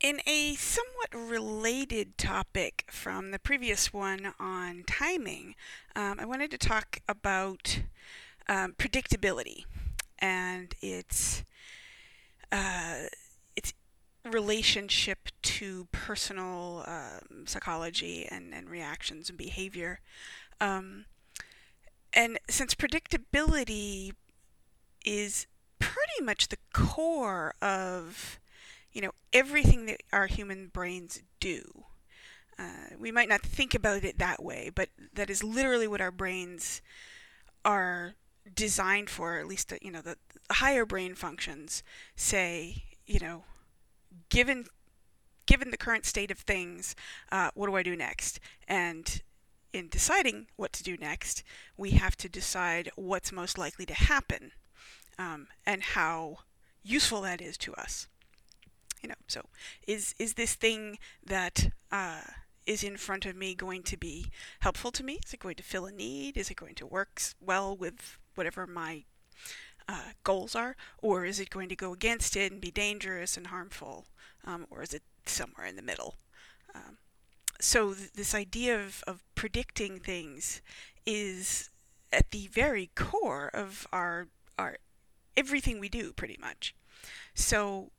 In a somewhat related topic from the previous one on timing, um, I wanted to talk about um, predictability and its uh, its relationship to personal um, psychology and, and reactions and behavior. Um, and since predictability is pretty much the core of you know, everything that our human brains do. Uh, we might not think about it that way, but that is literally what our brains are designed for. At least, you know, the higher brain functions say, you know, given given the current state of things, uh, what do I do next? And in deciding what to do next, we have to decide what's most likely to happen um, and how useful that is to us you know so is is this thing that uh, is in front of me going to be helpful to me? Is it going to fill a need? Is it going to work well with whatever my uh, goals are? Or is it going to go against it and be dangerous and harmful um, or is it somewhere in the middle? Um, so th- this idea of, of predicting things is at the very core of our our everything we do pretty much. So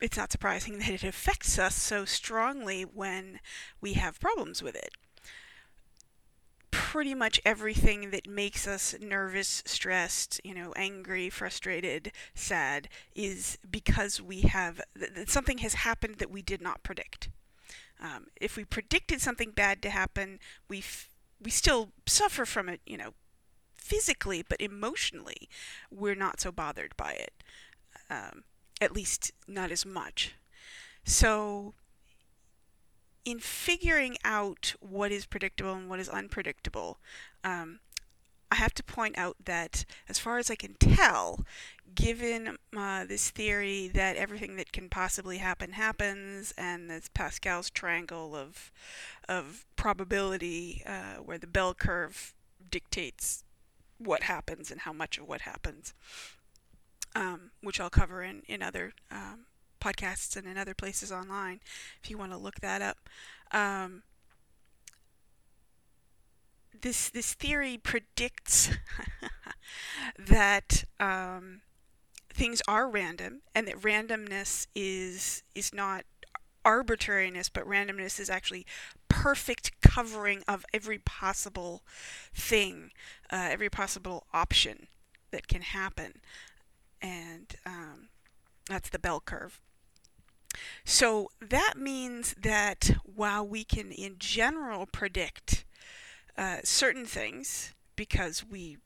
it's not surprising that it affects us so strongly when we have problems with it. Pretty much everything that makes us nervous, stressed, you know, angry, frustrated, sad is because we have that something has happened that we did not predict. Um, if we predicted something bad to happen, we f- we still suffer from it, you know, physically, but emotionally, we're not so bothered by it. Um, at least not as much. So, in figuring out what is predictable and what is unpredictable, um, I have to point out that, as far as I can tell, given uh, this theory that everything that can possibly happen happens, and this Pascal's triangle of of probability, uh, where the bell curve dictates what happens and how much of what happens, um, which I'll cover in, in other um, podcasts and in other places online if you want to look that up. Um, this this theory predicts that um, things are random and that randomness is is not arbitrariness, but randomness is actually perfect covering of every possible thing, uh, every possible option that can happen and um, that's the bell curve. So that means that while we can, in general, predict uh, certain things because we,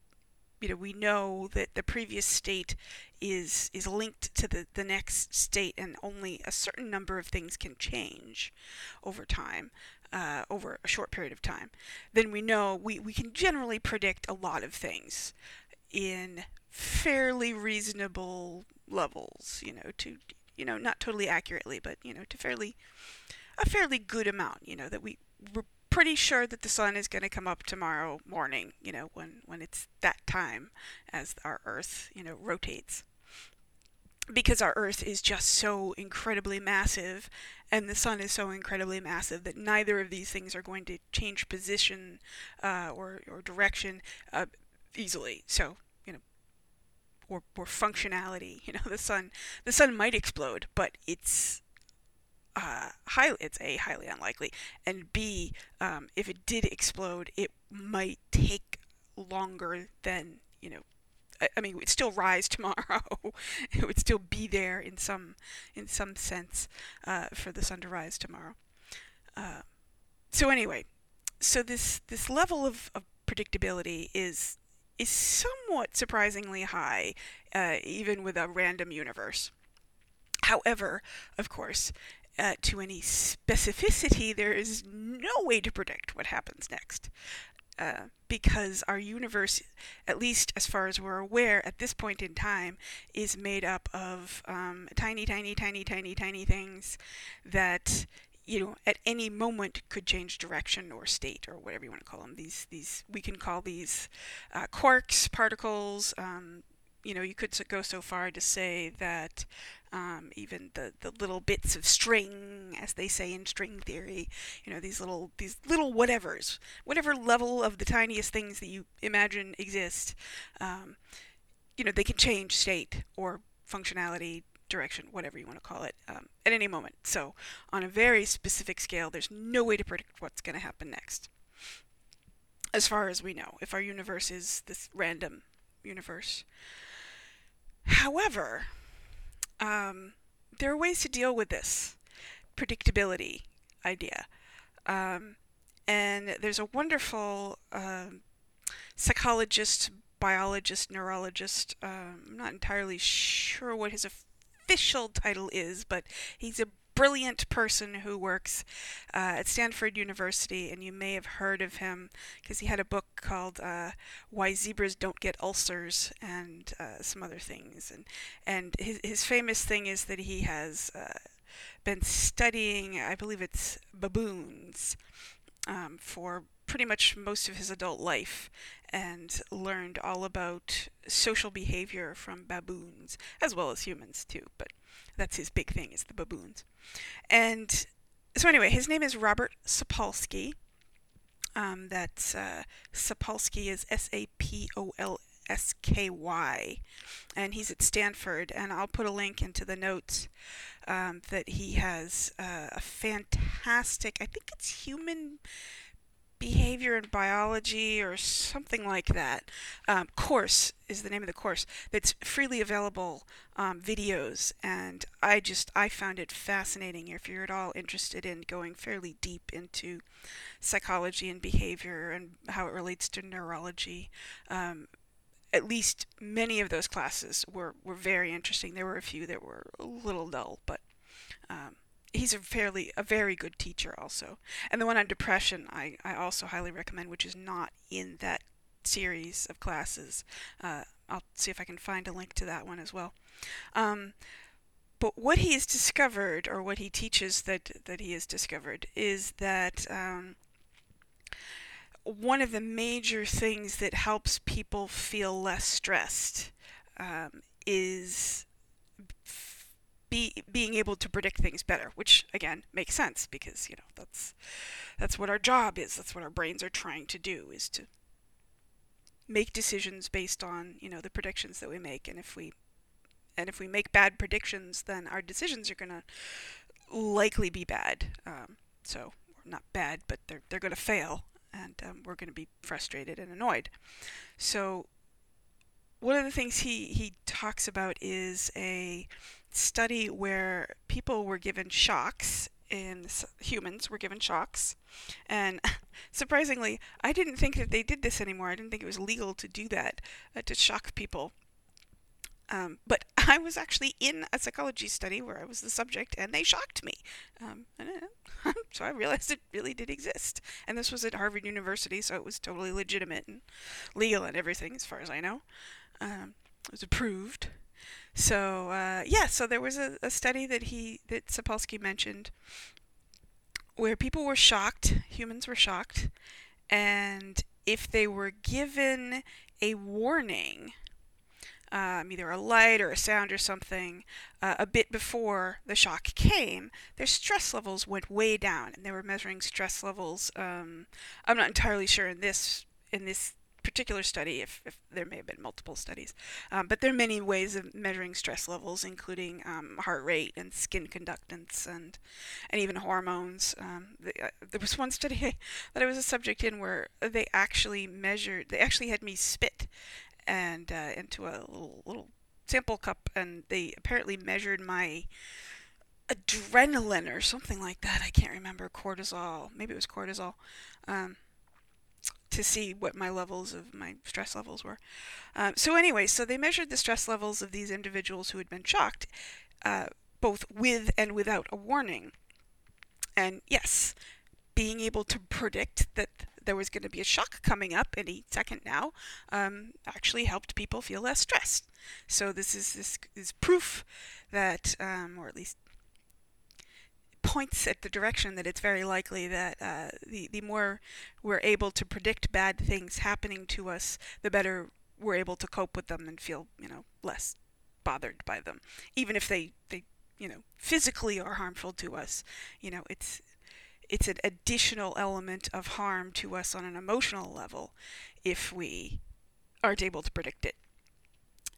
you know, we know that the previous state is is linked to the, the next state, and only a certain number of things can change over time, uh, over a short period of time. Then we know we, we can generally predict a lot of things in fairly reasonable levels, you know, to you know, not totally accurately, but you know, to fairly a fairly good amount, you know, that we we're pretty sure that the sun is going to come up tomorrow morning, you know, when when it's that time as our earth, you know, rotates. Because our earth is just so incredibly massive and the sun is so incredibly massive that neither of these things are going to change position uh, or, or direction uh, easily. So or, or functionality. You know, the sun the sun might explode, but it's uh, highly it's a highly unlikely, and b um, if it did explode, it might take longer than you know. I, I mean, it would still rise tomorrow. it would still be there in some in some sense uh, for the sun to rise tomorrow. Uh, so anyway, so this this level of, of predictability is is somewhat surprisingly high, uh, even with a random universe. However, of course, uh, to any specificity, there is no way to predict what happens next. Uh, because our universe, at least as far as we're aware at this point in time, is made up of um, tiny, tiny, tiny, tiny, tiny things that you know at any moment could change direction or state or whatever you want to call them. These these we can call these uh, quarks, particles. Um, you know, you could go so far to say that um, even the, the little bits of string, as they say in string theory, you know, these little these little whatevers, whatever level of the tiniest things that you imagine exist, um, you know, they can change state or functionality, direction, whatever you want to call it, um, at any moment. So, on a very specific scale, there's no way to predict what's going to happen next. As far as we know, if our universe is this random universe. However, um, there are ways to deal with this predictability idea. Um, and there's a wonderful um, psychologist, biologist, neurologist. Um, I'm not entirely sure what his official title is, but he's a brilliant person who works uh, at Stanford University, and you may have heard of him because he had a book called uh, "Why Zebras Don't Get Ulcers" and uh, some other things. And and his his famous thing is that he has uh, been studying, I believe it's baboons, um, for pretty much most of his adult life and learned all about social behavior from baboons as well as humans too but that's his big thing is the baboons. And so anyway his name is robert sapolsky. Um, that's uh, sapolsky is s-a-p-o-l-s-k-y and he's at stanford and i'll put a link into the notes um, that he has uh, a fantastic i think it's human behavior and biology or something like that. Um, course is the name of the course that's freely available um, videos and i just i found it fascinating if you're at all interested in going fairly deep into psychology and behavior and how it relates to neurology. Um, at least many of those classes were, were very interesting. There were a few that were a little dull but um, he's a fairly a very good teacher also. And the one on depression I, I also highly recommend, which is not in that series of classes. Uh, I'll see if I can find a link to that one as well. Um, but what he has discovered, or what he teaches that that he has discovered, is that um, one of the major things that helps people feel less stressed um, is be being able to predict things better, which again makes sense because you know that's that's what our job is. That's what our brains are trying to do is to make decisions based on you know the predictions that we make, and if we and if we make bad predictions, then our decisions are going to likely be bad. Um, so not bad, but they're they're going to fail, and um, we're going to be frustrated and annoyed. So one of the things he, he talks about is a study where people were given shocks and humans were given shocks. And surprisingly i didn't think that they did this anymore. I didn't think it was legal to do that uh, to shock people. Um, but i was actually in a psychology study where i was the subject and they shocked me. Um, so i realized it really did exist. And this was at harvard university so it was totally legitimate and legal and everything as far as i know. Um, it was approved so uh, yeah, so there was a, a study that he that Sapolsky mentioned where people were shocked, humans were shocked, and if they were given a warning, um, either a light or a sound or something, uh, a bit before the shock came, their stress levels went way down, and they were measuring stress levels. Um, I'm not entirely sure in this in this particular study, if, if there may have been multiple studies. Um, but there are many ways of measuring stress levels, including um, heart rate and skin conductance and and even hormones. Um, the, uh, there was one study that I was a subject in where they actually measured. They actually had me spit and uh, into a little, little sample cup, and they apparently measured my adrenaline or something like that. I can't remember cortisol. Maybe it was cortisol. Um, to see what my levels of my stress levels were. Um, so anyway, so they measured the stress levels of these individuals who had been shocked uh, both with and without a warning. And yes, being able to predict that there was going to be a shock coming up any second now um, actually helped people feel less stressed. So this is this is proof that, um, or at least points at the direction that it's very likely that uh, the the more we're able to predict bad things happening to us, the better we're able to cope with them and feel you know less bothered by them, even if they they you know physically are harmful to us. You know it's it's an additional element of harm to us on an emotional level if we aren't able to predict it.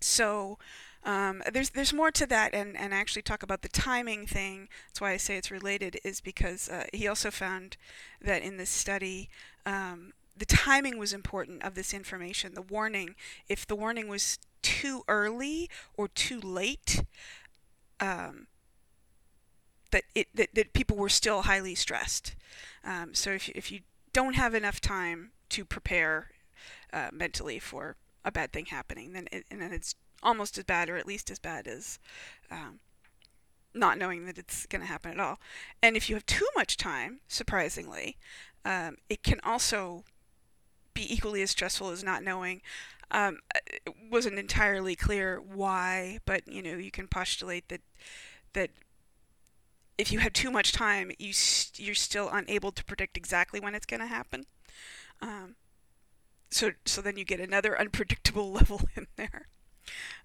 So um, there's there's more to that, and and actually talk about the timing thing. That's why I say it's related, is because uh, he also found that in this study. Um, the timing was important of this information, the warning. If the warning was too early or too late, um, that it that, that people were still highly stressed. Um, so if you, if you don't have enough time to prepare uh, mentally for a bad thing happening, then it, and then it's almost as bad, or at least as bad as um, not knowing that it's going to happen at all. And if you have too much time, surprisingly, um, it can also be equally as stressful as not knowing. Um, it wasn't entirely clear why, but you know you can postulate that that if you have too much time, you st- you're still unable to predict exactly when it's going to happen. Um, so so then you get another unpredictable level in there,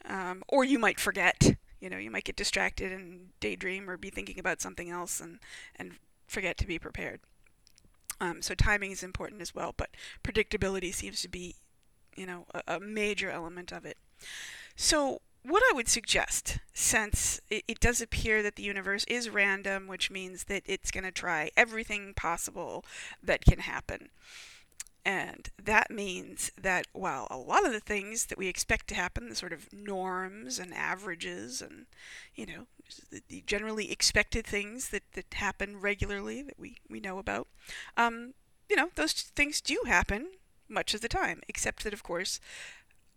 um, or you might forget. You know, you might get distracted and daydream or be thinking about something else and and forget to be prepared. Um, so timing is important as well, but predictability seems to be, you know, a, a major element of it. So what I would suggest, since it, it, does appear that the universe is random, which means that it's going to try everything possible that can happen. And that means that while a lot of the things that we expect to happen, the sort of norms and averages and, you know, the, generally expected things that, that happen regularly that we, we know about, um, you know, those things do happen much of the time, except that, of course,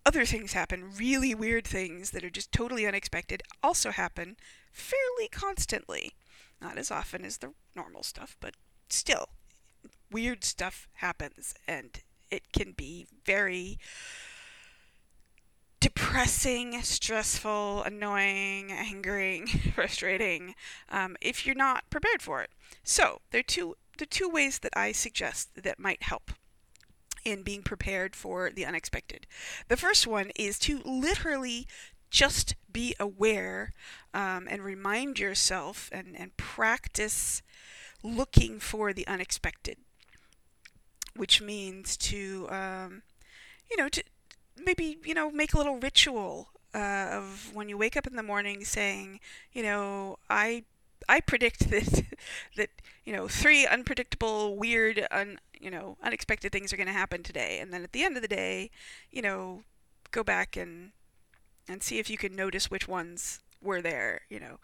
other things happen, really weird things that are just totally unexpected, also happen fairly constantly. Not as often as the normal stuff, but still, weird stuff happens, and it can be very depressing, stressful, annoying, angering, frustrating um, if you're not prepared for it. So, there are two the two ways that I suggest that might help in being prepared for the unexpected. The first one is to literally just be aware um, and remind yourself and, and practice looking for the unexpected, which means to, um, you know, to maybe, you know, make a little ritual uh, of when you wake up in the morning saying, you know, I I predict that that you know three unpredictable, weird, un, you know unexpected things are going to happen today, and then at the end of the day, you know, go back and and see if you can notice which ones were there. You know.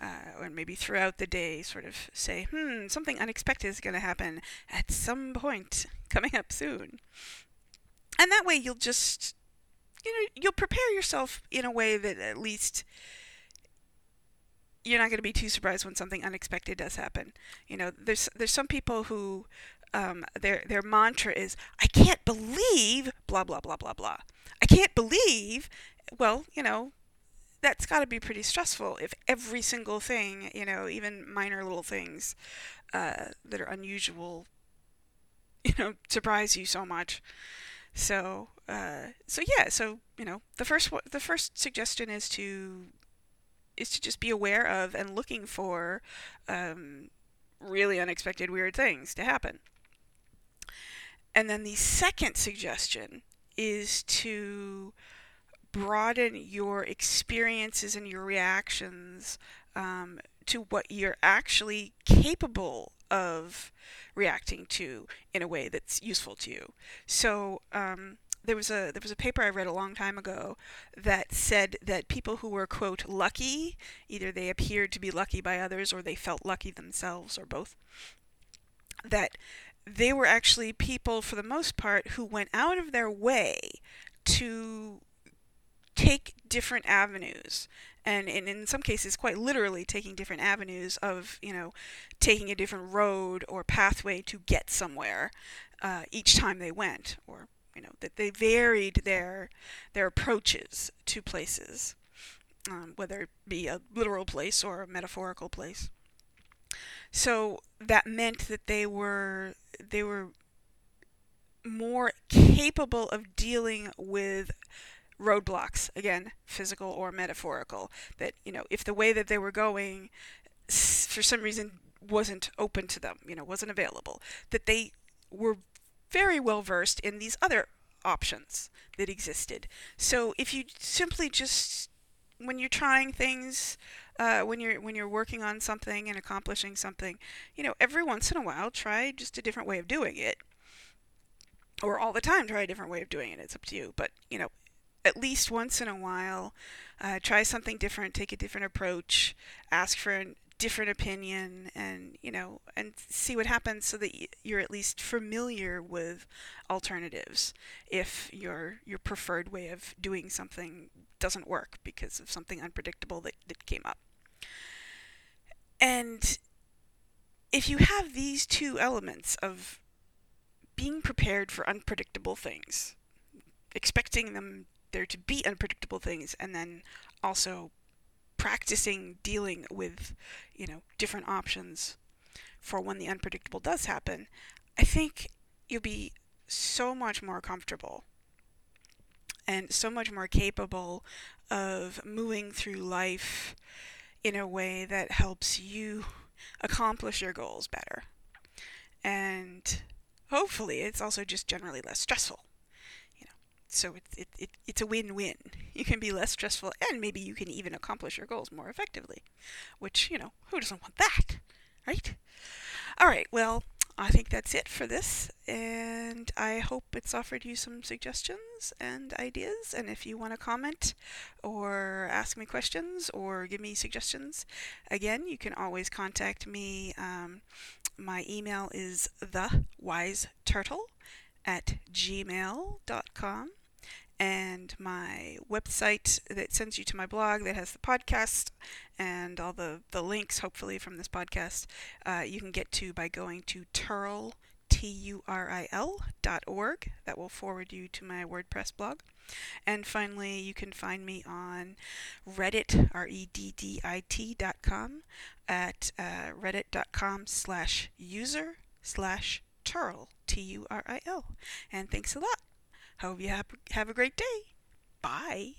Uh, or maybe throughout the day, sort of say, hmm, something unexpected is going to happen at some point coming up soon. And that way you'll just, you know, you'll prepare yourself in a way that at least you're not going to be too surprised when something unexpected does happen. You know, there's there's some people who um, their their mantra is I can't believe blah blah blah blah blah. I can't believe. Well, you know, that's got to be pretty stressful if every single thing, you know, even minor little things uh, that are unusual, you know, surprise you so much. So, uh, so yeah, so you know, the first the first suggestion is to is to just be aware of and looking for um, really unexpected weird things to happen. And then the second suggestion is to broaden your experiences and your reactions um, to what you're actually capable of reacting to in a way that's useful to you. So, um, there was a there was a paper I read a long time ago that said that people who were quote lucky, either they appeared to be lucky by others or they felt lucky themselves or both, that they were actually people for the most part who went out of their way to take different avenues. And, in some cases quite literally taking different avenues of you know taking a different road or pathway to get somewhere uh, each time they went or you know that they varied their their approaches to places um, whether it be a literal place or a metaphorical place. So that meant that they were they were more capable of dealing with roadblocks again physical or metaphorical that you know if the way that they were going for some reason wasn't open to them you know wasn't available that they were very well versed in these other options that existed. So if you simply just when you're trying things uh, when you're when you're working on something and accomplishing something you know every once in a while try just a different way of doing it. Or all the time try a different way of doing it it's up to you but you know at least once in a while, uh, try something different, take a different approach, ask for a different opinion, and you know, and see what happens, so that you're at least familiar with alternatives. If your your preferred way of doing something doesn't work because of something unpredictable that, that came up. And if you have these two elements of being prepared for unpredictable things, expecting them there to be unpredictable things and then also practicing dealing with you know different options for when the unpredictable does happen i think you'll be so much more comfortable and so much more capable of moving through life in a way that helps you accomplish your goals better. And hopefully it's also just generally less stressful so it, it, it, it's a win-win. You can be less stressful and maybe you can even accomplish your goals more effectively, which, you know, who doesn't want that, right? All right, well, I think that's it for this, and I hope it's offered you some suggestions and ideas. And if you want to comment or ask me questions or give me suggestions, again, you can always contact me. Um, my email is thewiseturtle at gmail.com and my website that sends you to my blog that has the podcast and all the, the links, hopefully, from this podcast, uh, you can get to by going to Turil, T-U-R-I-L dot org. That will forward you to my WordPress blog. And finally, you can find me on Reddit, R-E-D-D-I-T dot com, at uh, reddit.com slash user slash Turil, T-U-R-I-L. And thanks a lot. Hope you have, have a great day. Bye.